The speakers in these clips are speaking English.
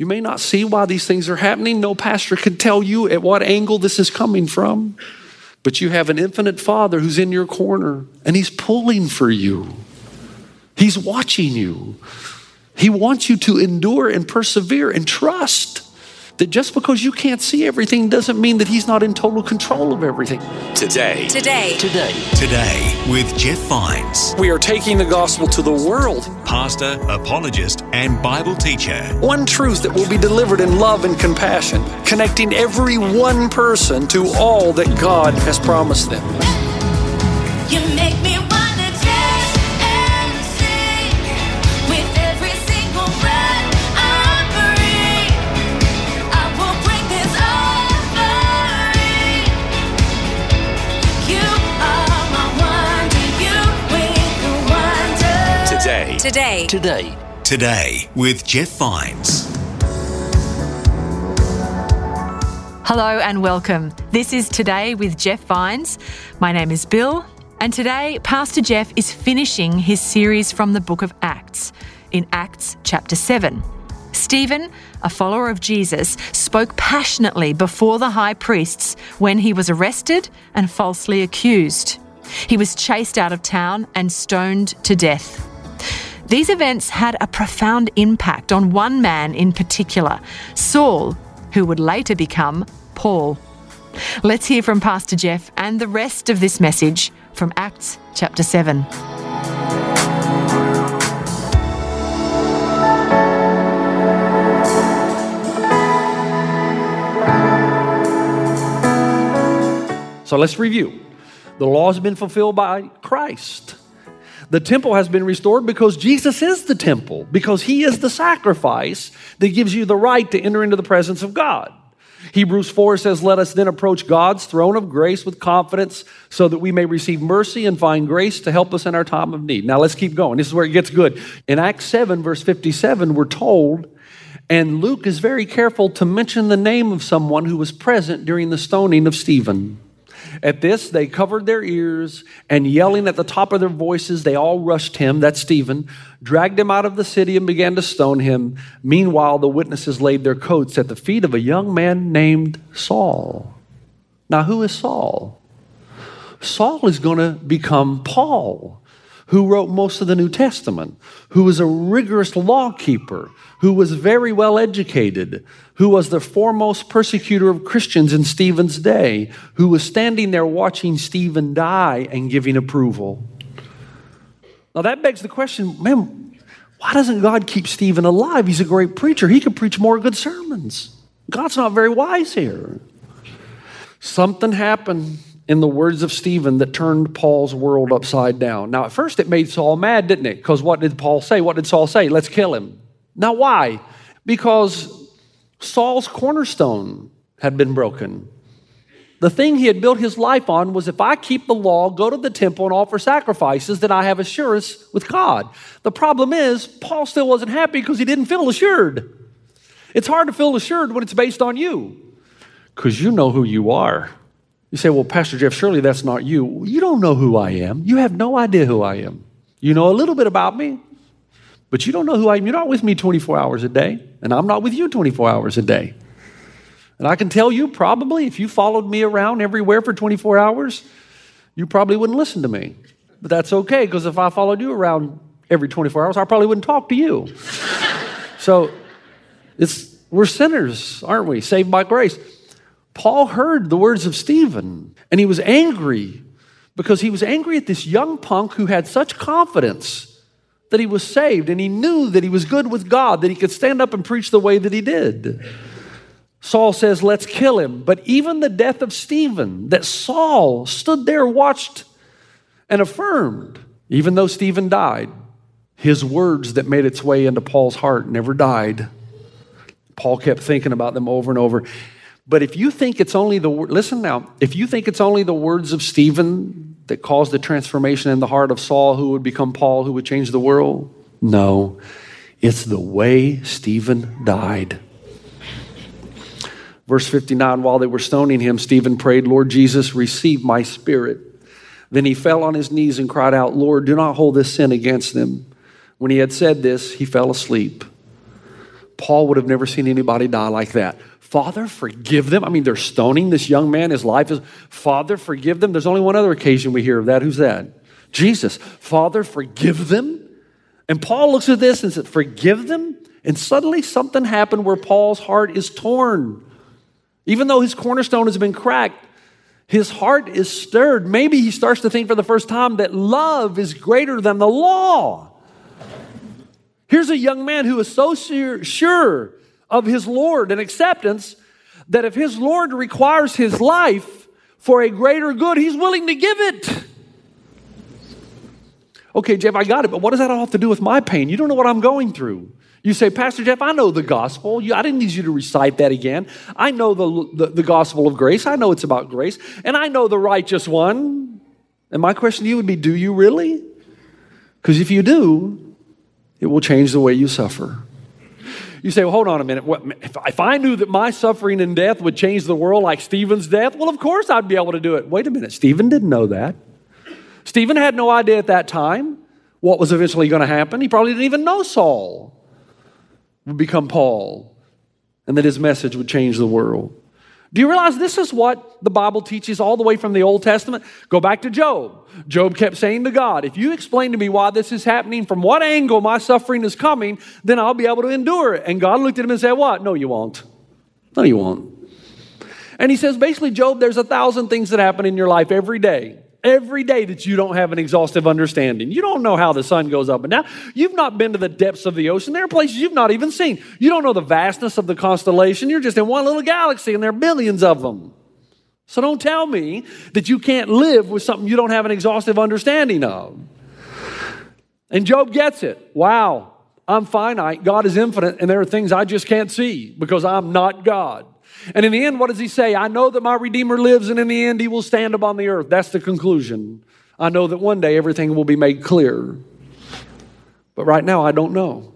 You may not see why these things are happening. No pastor can tell you at what angle this is coming from. But you have an infinite Father who's in your corner and He's pulling for you. He's watching you. He wants you to endure and persevere and trust that just because you can't see everything doesn't mean that He's not in total control of everything. Today. Today. Today, Today with Jeff Vines, we are taking the gospel to the world. pastor, apologist, and Bible teacher. One truth that will be delivered in love and compassion, connecting every one person to all that God has promised them. You make me Today. Today. Today, Today with Jeff Vines. Hello and welcome. This is Today with Jeff Vines. My name is Bill, and today Pastor Jeff is finishing his series from the book of Acts, in Acts chapter 7. Stephen, a follower of Jesus, spoke passionately before the high priests when he was arrested and falsely accused. He was chased out of town and stoned to death. These events had a profound impact on one man in particular, Saul, who would later become Paul. Let's hear from Pastor Jeff and the rest of this message from Acts chapter 7. So let's review. The law has been fulfilled by Christ. The temple has been restored because Jesus is the temple, because he is the sacrifice that gives you the right to enter into the presence of God. Hebrews 4 says, Let us then approach God's throne of grace with confidence so that we may receive mercy and find grace to help us in our time of need. Now let's keep going. This is where it gets good. In Acts 7, verse 57, we're told, and Luke is very careful to mention the name of someone who was present during the stoning of Stephen. At this, they covered their ears and yelling at the top of their voices, they all rushed him, that's Stephen, dragged him out of the city and began to stone him. Meanwhile, the witnesses laid their coats at the feet of a young man named Saul. Now, who is Saul? Saul is going to become Paul, who wrote most of the New Testament, who was a rigorous law keeper, who was very well educated, who was the foremost persecutor of Christians in Stephen's day, who was standing there watching Stephen die and giving approval. Now that begs the question, man, why doesn't God keep Stephen alive? He's a great preacher. He could preach more good sermons. God's not very wise here. Something happened in the words of Stephen that turned Paul's world upside down. Now, at first, it made Saul mad, didn't it? Because what did Paul say? What did Saul say? Let's kill him. Now, why? Because Saul's cornerstone had been broken. The thing he had built his life on was if I keep the law, go to the temple, and offer sacrifices, then I have assurance with God. The problem is, Paul still wasn't happy because he didn't feel assured. It's hard to feel assured when it's based on you because you know who you are. You say, Well, Pastor Jeff, surely that's not you. You don't know who I am. You have no idea who I am. You know a little bit about me, but you don't know who I am. You're not with me 24 hours a day, and I'm not with you 24 hours a day. And I can tell you, probably, if you followed me around everywhere for 24 hours, you probably wouldn't listen to me. But that's okay, because if I followed you around every 24 hours, I probably wouldn't talk to you. so it's, we're sinners, aren't we? Saved by grace. Paul heard the words of Stephen, and he was angry because he was angry at this young punk who had such confidence that he was saved, and he knew that he was good with God, that he could stand up and preach the way that he did. Saul says, Let's kill him. But even the death of Stephen, that Saul stood there, watched, and affirmed, even though Stephen died, his words that made its way into Paul's heart never died. Paul kept thinking about them over and over. But if you think it's only the listen now, if you think it's only the words of Stephen that caused the transformation in the heart of Saul, who would become Paul, who would change the world, no, it's the way Stephen died. Verse 59 While they were stoning him, Stephen prayed, Lord Jesus, receive my spirit. Then he fell on his knees and cried out, Lord, do not hold this sin against them. When he had said this, he fell asleep. Paul would have never seen anybody die like that. Father, forgive them. I mean, they're stoning this young man. His life is, Father, forgive them. There's only one other occasion we hear of that. Who's that? Jesus. Father, forgive them. And Paul looks at this and says, Forgive them? And suddenly something happened where Paul's heart is torn. Even though his cornerstone has been cracked, his heart is stirred. Maybe he starts to think for the first time that love is greater than the law. Here's a young man who is so sure, sure of his Lord and acceptance that if his Lord requires his life for a greater good, he's willing to give it. Okay, Jeff, I got it, but what does that all have to do with my pain? You don't know what I'm going through. You say, Pastor Jeff, I know the gospel. You, I didn't need you to recite that again. I know the, the, the gospel of grace. I know it's about grace. And I know the righteous one. And my question to you would be do you really? Because if you do, it will change the way you suffer. You say, well, hold on a minute. What, if, if I knew that my suffering and death would change the world like Stephen's death, well, of course I'd be able to do it. Wait a minute. Stephen didn't know that. Stephen had no idea at that time what was eventually going to happen. He probably didn't even know Saul would become Paul and that his message would change the world. Do you realize this is what the Bible teaches all the way from the Old Testament? Go back to Job. Job kept saying to God, If you explain to me why this is happening, from what angle my suffering is coming, then I'll be able to endure it. And God looked at him and said, What? No, you won't. No, you won't. And he says, basically, Job, there's a thousand things that happen in your life every day. Every day that you don't have an exhaustive understanding. You don't know how the sun goes up and down. You've not been to the depths of the ocean. There are places you've not even seen. You don't know the vastness of the constellation. You're just in one little galaxy and there are billions of them. So don't tell me that you can't live with something you don't have an exhaustive understanding of. And Job gets it. Wow, I'm finite. God is infinite, and there are things I just can't see because I'm not God. And in the end, what does he say? I know that my Redeemer lives, and in the end, he will stand upon the earth. That's the conclusion. I know that one day everything will be made clear. But right now, I don't know.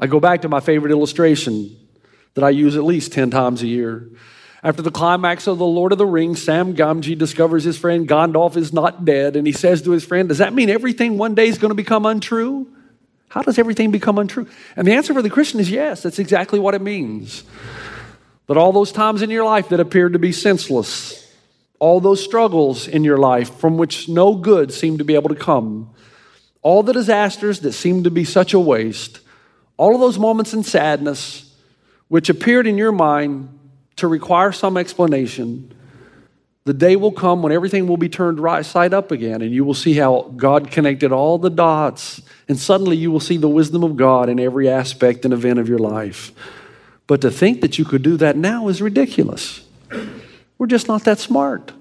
I go back to my favorite illustration that I use at least 10 times a year. After the climax of The Lord of the Rings, Sam Gamgee discovers his friend Gandalf is not dead, and he says to his friend, Does that mean everything one day is going to become untrue? How does everything become untrue? And the answer for the Christian is yes, that's exactly what it means. That all those times in your life that appeared to be senseless, all those struggles in your life from which no good seemed to be able to come, all the disasters that seemed to be such a waste, all of those moments in sadness which appeared in your mind to require some explanation, the day will come when everything will be turned right side up again, and you will see how God connected all the dots, and suddenly you will see the wisdom of God in every aspect and event of your life. But to think that you could do that now is ridiculous. We're just not that smart.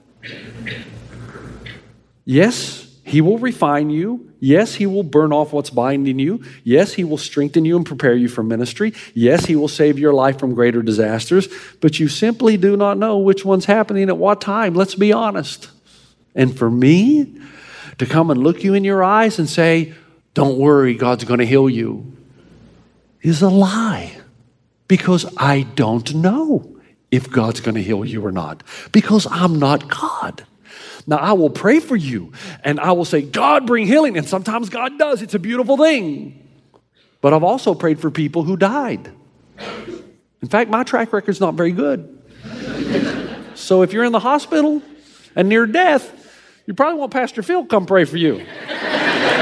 Yes, He will refine you. Yes, He will burn off what's binding you. Yes, He will strengthen you and prepare you for ministry. Yes, He will save your life from greater disasters. But you simply do not know which one's happening at what time. Let's be honest. And for me to come and look you in your eyes and say, Don't worry, God's going to heal you, is a lie because I don't know if God's going to heal you or not because I'm not God. Now, I will pray for you and I will say, God, bring healing. And sometimes God does. It's a beautiful thing. But I've also prayed for people who died. In fact, my track record's not very good. So if you're in the hospital and near death, you probably want Pastor Phil come pray for you.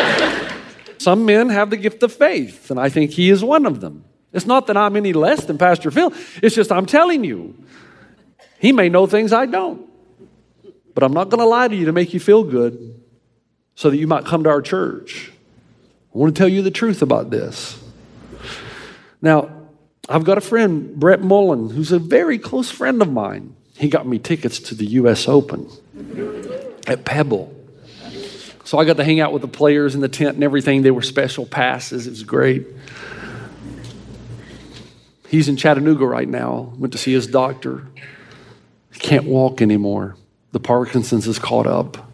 Some men have the gift of faith, and I think he is one of them. It's not that I'm any less than Pastor Phil, it's just I'm telling you, he may know things I don't. But I'm not going to lie to you to make you feel good so that you might come to our church. I want to tell you the truth about this. Now, I've got a friend, Brett Mullen, who's a very close friend of mine. He got me tickets to the U.S. Open at Pebble. So I got to hang out with the players in the tent and everything. They were special passes. It was great. He's in Chattanooga right now. Went to see his doctor. He can't walk anymore. The Parkinson's is caught up.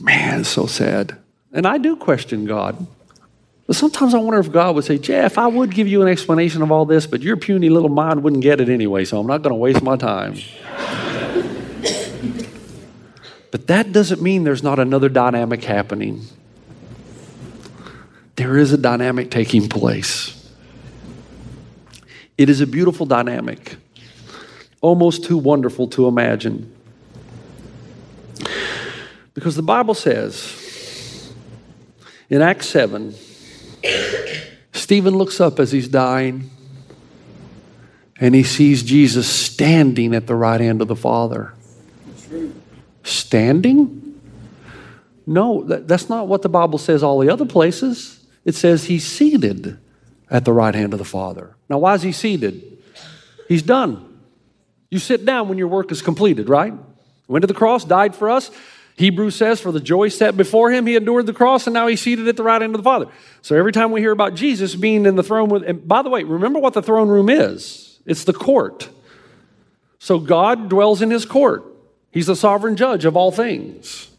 Man, so sad. And I do question God. But sometimes I wonder if God would say, Jeff, I would give you an explanation of all this, but your puny little mind wouldn't get it anyway, so I'm not going to waste my time. but that doesn't mean there's not another dynamic happening. There is a dynamic taking place. It is a beautiful dynamic, almost too wonderful to imagine. Because the Bible says in Acts 7, Stephen looks up as he's dying and he sees Jesus standing at the right hand of the Father. Standing? No, that, that's not what the Bible says all the other places. It says he's seated at the right hand of the Father. Now, why is he seated? He's done. You sit down when your work is completed, right? Went to the cross, died for us. Hebrews says, for the joy set before him, he endured the cross, and now he's seated at the right hand of the Father. So every time we hear about Jesus being in the throne with, and by the way, remember what the throne room is it's the court. So God dwells in his court, he's the sovereign judge of all things.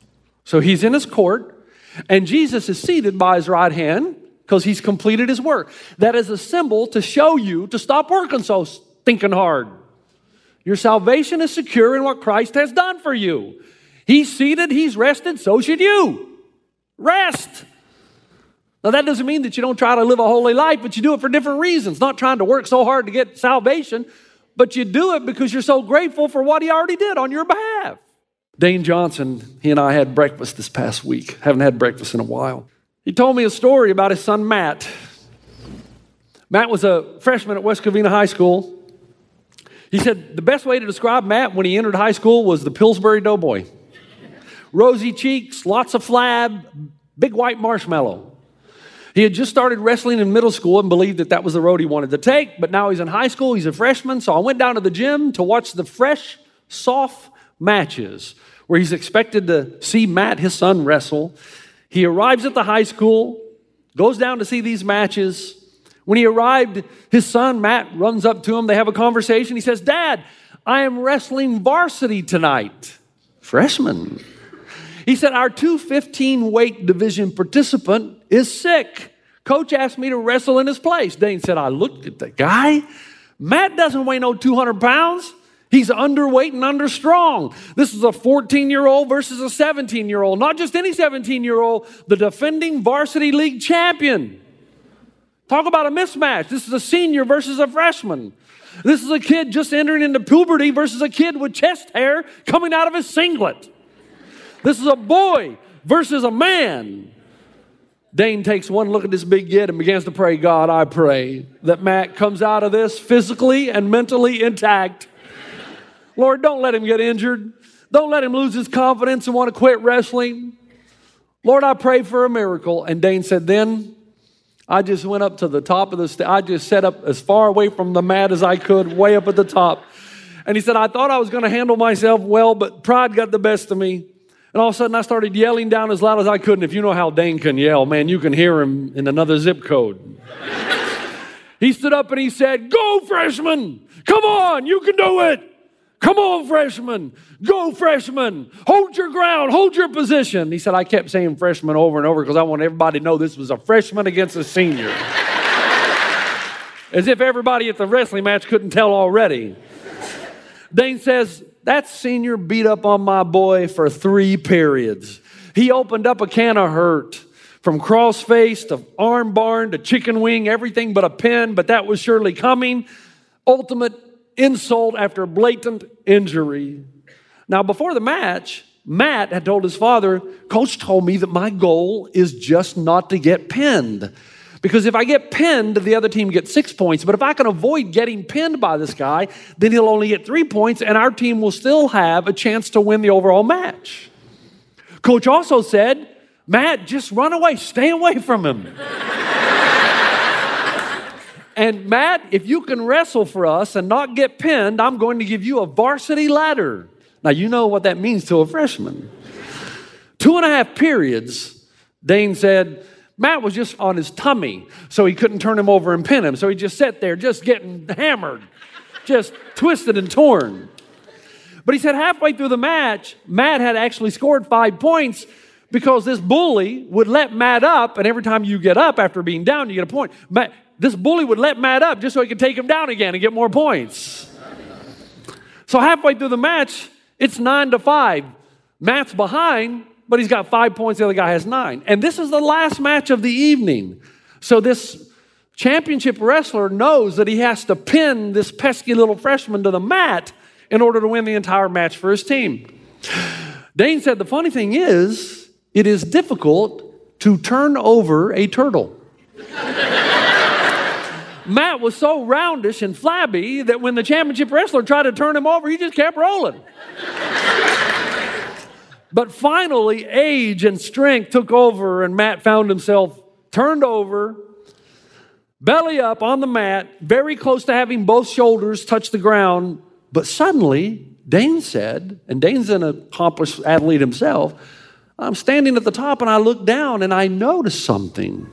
So he's in his court, and Jesus is seated by his right hand because he's completed his work. That is a symbol to show you to stop working so stinking hard. Your salvation is secure in what Christ has done for you. He's seated, he's rested, so should you. Rest. Now, that doesn't mean that you don't try to live a holy life, but you do it for different reasons. Not trying to work so hard to get salvation, but you do it because you're so grateful for what he already did on your behalf. Dane Johnson, he and I had breakfast this past week. Haven't had breakfast in a while. He told me a story about his son Matt. Matt was a freshman at West Covina High School. He said the best way to describe Matt when he entered high school was the Pillsbury Doughboy. Rosy cheeks, lots of flab, big white marshmallow. He had just started wrestling in middle school and believed that that was the road he wanted to take, but now he's in high school, he's a freshman. So I went down to the gym to watch the fresh, soft matches where he's expected to see Matt, his son, wrestle. He arrives at the high school, goes down to see these matches. When he arrived, his son, Matt, runs up to him. They have a conversation. He says, Dad, I am wrestling varsity tonight. Freshman. He said, Our 215 weight division participant is sick. Coach asked me to wrestle in his place. Dane said, I looked at the guy. Matt doesn't weigh no 200 pounds. He's underweight and understrong. This is a 14 year old versus a 17 year old. Not just any 17 year old, the defending varsity league champion. Talk about a mismatch. This is a senior versus a freshman. This is a kid just entering into puberty versus a kid with chest hair coming out of his singlet. This is a boy versus a man. Dane takes one look at this big kid and begins to pray, God, I pray that Matt comes out of this physically and mentally intact. Lord, don't let him get injured. Don't let him lose his confidence and want to quit wrestling. Lord, I pray for a miracle. And Dane said, Then I just went up to the top of the st- I just set up as far away from the mat as I could, way up at the top. And he said, I thought I was going to handle myself well, but pride got the best of me. And all of a sudden, I started yelling down as loud as I could. And if you know how Dane can yell, man, you can hear him in another zip code. he stood up and he said, Go, freshman! Come on, you can do it! Come on, freshman! Go, freshman! Hold your ground, hold your position. He said, I kept saying freshman over and over because I want everybody to know this was a freshman against a senior. As if everybody at the wrestling match couldn't tell already. Dane says, That senior beat up on my boy for three periods. He opened up a can of hurt from crossface to arm bar to chicken wing, everything but a pin, but that was surely coming. Ultimate insult after blatant injury. Now, before the match, Matt had told his father, Coach told me that my goal is just not to get pinned. Because if I get pinned, the other team gets six points. But if I can avoid getting pinned by this guy, then he'll only get three points, and our team will still have a chance to win the overall match. Coach also said, Matt, just run away, stay away from him. And Matt, if you can wrestle for us and not get pinned, I'm going to give you a varsity letter. Now, you know what that means to a freshman. Two and a half periods, Dane said, Matt was just on his tummy, so he couldn't turn him over and pin him. So he just sat there, just getting hammered, just twisted and torn. But he said halfway through the match, Matt had actually scored five points because this bully would let Matt up, and every time you get up after being down, you get a point. Matt, this bully would let Matt up just so he could take him down again and get more points. So halfway through the match, it's nine to five. Matt's behind, but he's got five points. The other guy has nine. And this is the last match of the evening. So this championship wrestler knows that he has to pin this pesky little freshman to the mat in order to win the entire match for his team. Dane said the funny thing is, it is difficult to turn over a turtle. Matt was so roundish and flabby that when the championship wrestler tried to turn him over, he just kept rolling. but finally, age and strength took over, and Matt found himself turned over, belly up on the mat, very close to having both shoulders touch the ground. But suddenly, Dane said, and Dane's an accomplished athlete himself, I'm standing at the top and I look down and I notice something.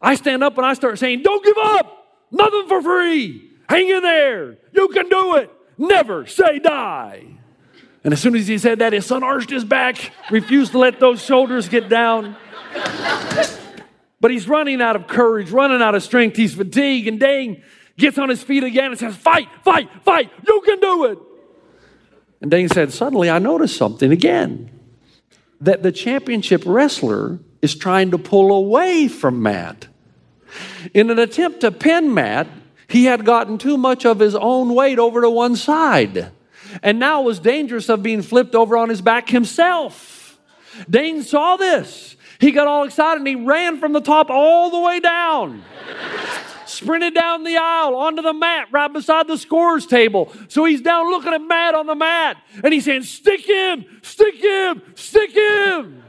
I stand up and I start saying, Don't give up! Nothing for free! Hang in there! You can do it! Never say die! And as soon as he said that, his son arched his back, refused to let those shoulders get down. But he's running out of courage, running out of strength. He's fatigued, and Dane gets on his feet again and says, Fight, fight, fight! You can do it! And Dane said, Suddenly I noticed something again that the championship wrestler is trying to pull away from Matt. In an attempt to pin Matt, he had gotten too much of his own weight over to one side and now was dangerous of being flipped over on his back himself. Dane saw this. He got all excited and he ran from the top all the way down. Sprinted down the aisle onto the mat right beside the scores table. So he's down looking at Matt on the mat and he's saying, Stick him, stick him, stick him.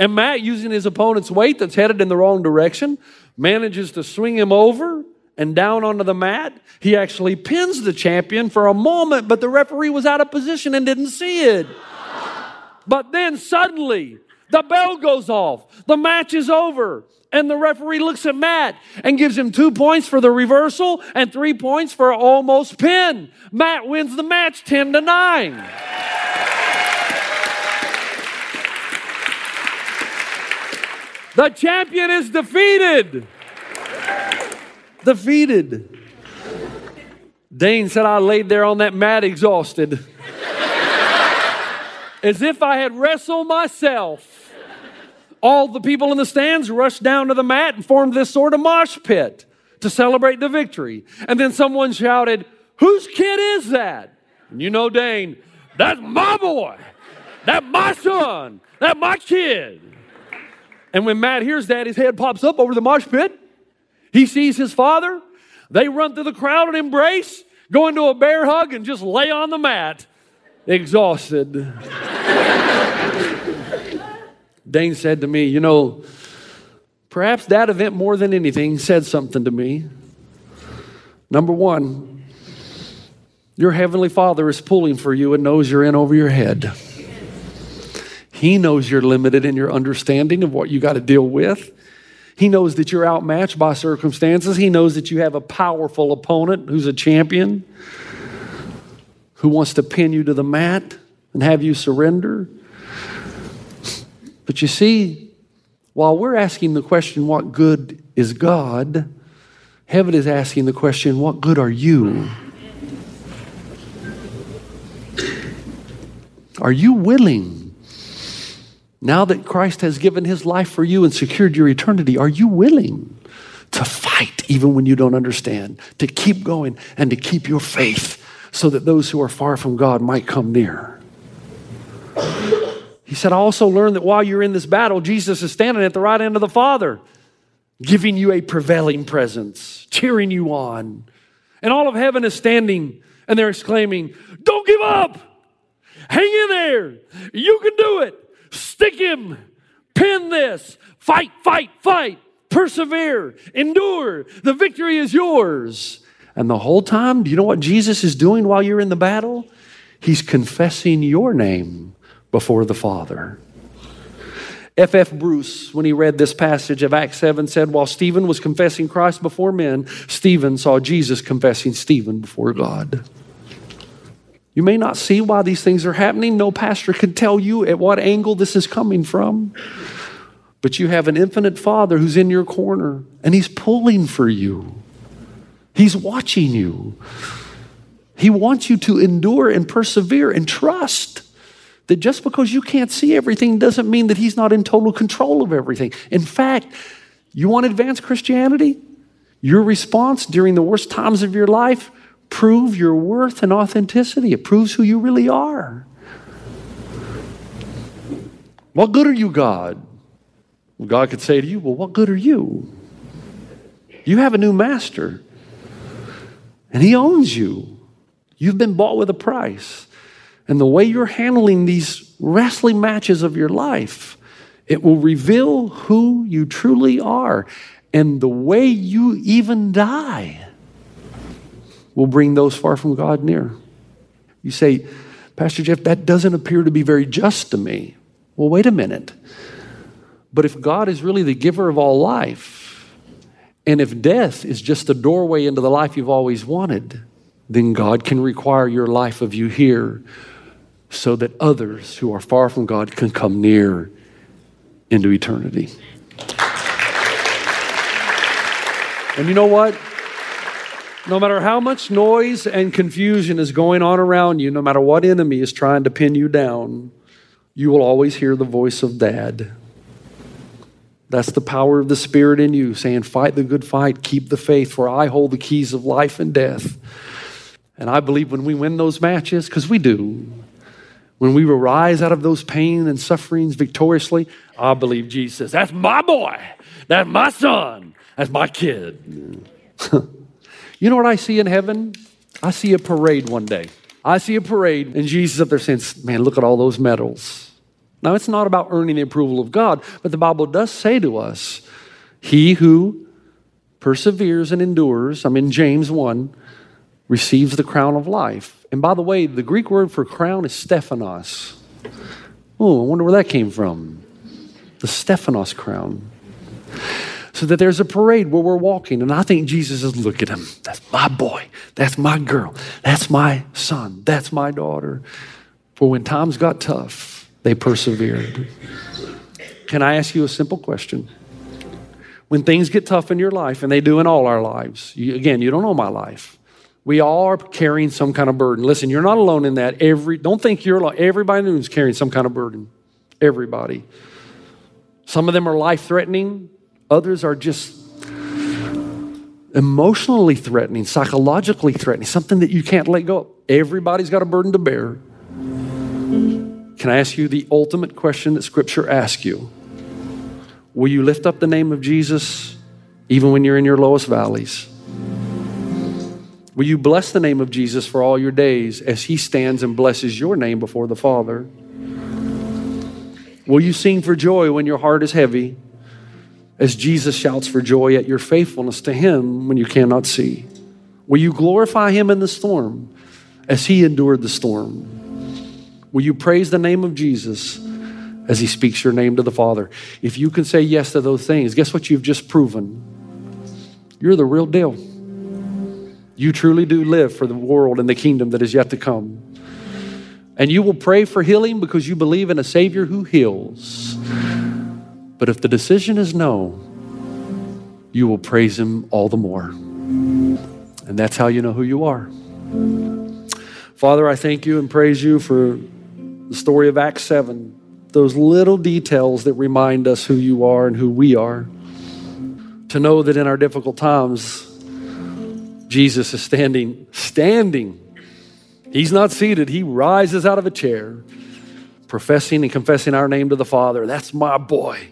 And Matt, using his opponent's weight that's headed in the wrong direction, manages to swing him over and down onto the mat. He actually pins the champion for a moment, but the referee was out of position and didn't see it. But then suddenly, the bell goes off, the match is over. And the referee looks at Matt and gives him two points for the reversal and three points for almost pin. Matt wins the match 10 to 9. The champion is defeated. Defeated. Dane said, I laid there on that mat exhausted. As if I had wrestled myself. All the people in the stands rushed down to the mat and formed this sort of mosh pit to celebrate the victory. And then someone shouted, Whose kid is that? And you know, Dane, that's my boy. That's my son. That's my kid. And when Matt hears that, his head pops up over the mosh pit. He sees his father. They run through the crowd and embrace, go into a bear hug, and just lay on the mat, exhausted. Dane said to me, You know, perhaps that event more than anything said something to me. Number one, your Heavenly Father is pulling for you and knows you're in over your head. He knows you're limited in your understanding of what you got to deal with. He knows that you're outmatched by circumstances. He knows that you have a powerful opponent who's a champion, who wants to pin you to the mat and have you surrender. But you see, while we're asking the question, what good is God? Heaven is asking the question, what good are you? Are you willing? Now that Christ has given his life for you and secured your eternity, are you willing to fight even when you don't understand, to keep going and to keep your faith so that those who are far from God might come near? He said, I also learned that while you're in this battle, Jesus is standing at the right hand of the Father, giving you a prevailing presence, cheering you on. And all of heaven is standing and they're exclaiming, Don't give up! Hang in there! You can do it! Stick him! Pin this! Fight, fight, fight! Persevere! Endure! The victory is yours! And the whole time, do you know what Jesus is doing while you're in the battle? He's confessing your name before the Father. F.F. Bruce, when he read this passage of Acts 7, said, While Stephen was confessing Christ before men, Stephen saw Jesus confessing Stephen before God. You may not see why these things are happening. No pastor can tell you at what angle this is coming from. But you have an infinite Father who's in your corner and he's pulling for you. He's watching you. He wants you to endure and persevere and trust that just because you can't see everything doesn't mean that he's not in total control of everything. In fact, you want advanced Christianity? Your response during the worst times of your life prove your worth and authenticity. It proves who you really are. What good are you, God? God could say to you, Well, what good are you? You have a new master, and he owns you. You've been bought with a price. And the way you're handling these wrestling matches of your life, it will reveal who you truly are. And the way you even die will bring those far from God near. You say, Pastor Jeff, that doesn't appear to be very just to me. Well, wait a minute. But if God is really the giver of all life, and if death is just the doorway into the life you've always wanted, then God can require your life of you here so that others who are far from God can come near into eternity. And you know what? No matter how much noise and confusion is going on around you, no matter what enemy is trying to pin you down, you will always hear the voice of dad. That's the power of the Spirit in you saying, Fight the good fight, keep the faith, for I hold the keys of life and death. And I believe when we win those matches, because we do, when we arise out of those pain and sufferings victoriously, I believe Jesus That's my boy. That's my son. That's my kid. you know what I see in heaven? I see a parade one day. I see a parade, and Jesus up there saying, Man, look at all those medals. Now, it's not about earning the approval of God, but the Bible does say to us, He who perseveres and endures, I'm in James 1, receives the crown of life. And by the way, the Greek word for crown is Stephanos. Oh, I wonder where that came from. The Stephanos crown. So that there's a parade where we're walking, and I think Jesus is look at him. That's my boy. That's my girl. That's my son. That's my daughter. For when times got tough, they persevered. Can I ask you a simple question? When things get tough in your life, and they do in all our lives, you, again, you don't know my life. We all are carrying some kind of burden. Listen, you're not alone in that. Every don't think you're alone. Everybody in the room is carrying some kind of burden. Everybody. Some of them are life threatening. Others are just emotionally threatening, psychologically threatening, something that you can't let go of. Everybody's got a burden to bear. Can I ask you the ultimate question that Scripture asks you? Will you lift up the name of Jesus even when you're in your lowest valleys? Will you bless the name of Jesus for all your days as He stands and blesses your name before the Father? Will you sing for joy when your heart is heavy as Jesus shouts for joy at your faithfulness to Him when you cannot see? Will you glorify Him in the storm as He endured the storm? Will you praise the name of Jesus as he speaks your name to the Father? If you can say yes to those things, guess what you've just proven? You're the real deal. You truly do live for the world and the kingdom that is yet to come. And you will pray for healing because you believe in a Savior who heals. But if the decision is no, you will praise Him all the more. And that's how you know who you are. Father, I thank you and praise you for the story of Acts 7, those little details that remind us who you are and who we are. To know that in our difficult times, Jesus is standing, standing. He's not seated, he rises out of a chair, professing and confessing our name to the Father. That's my boy.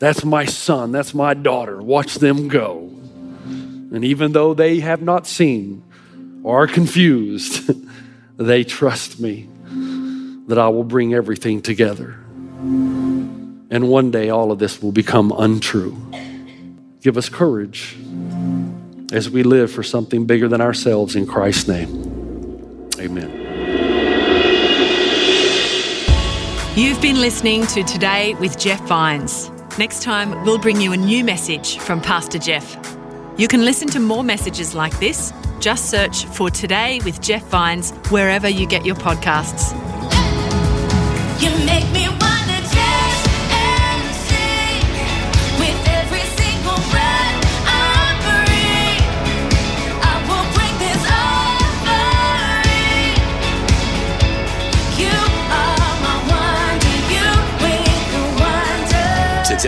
That's my son. That's my daughter. Watch them go. And even though they have not seen or are confused, they trust me that I will bring everything together. And one day all of this will become untrue. Give us courage as we live for something bigger than ourselves in Christ's name. Amen. You've been listening to Today with Jeff Vines. Next time, we'll bring you a new message from Pastor Jeff. You can listen to more messages like this. Just search for Today with Jeff Vines wherever you get your podcasts. You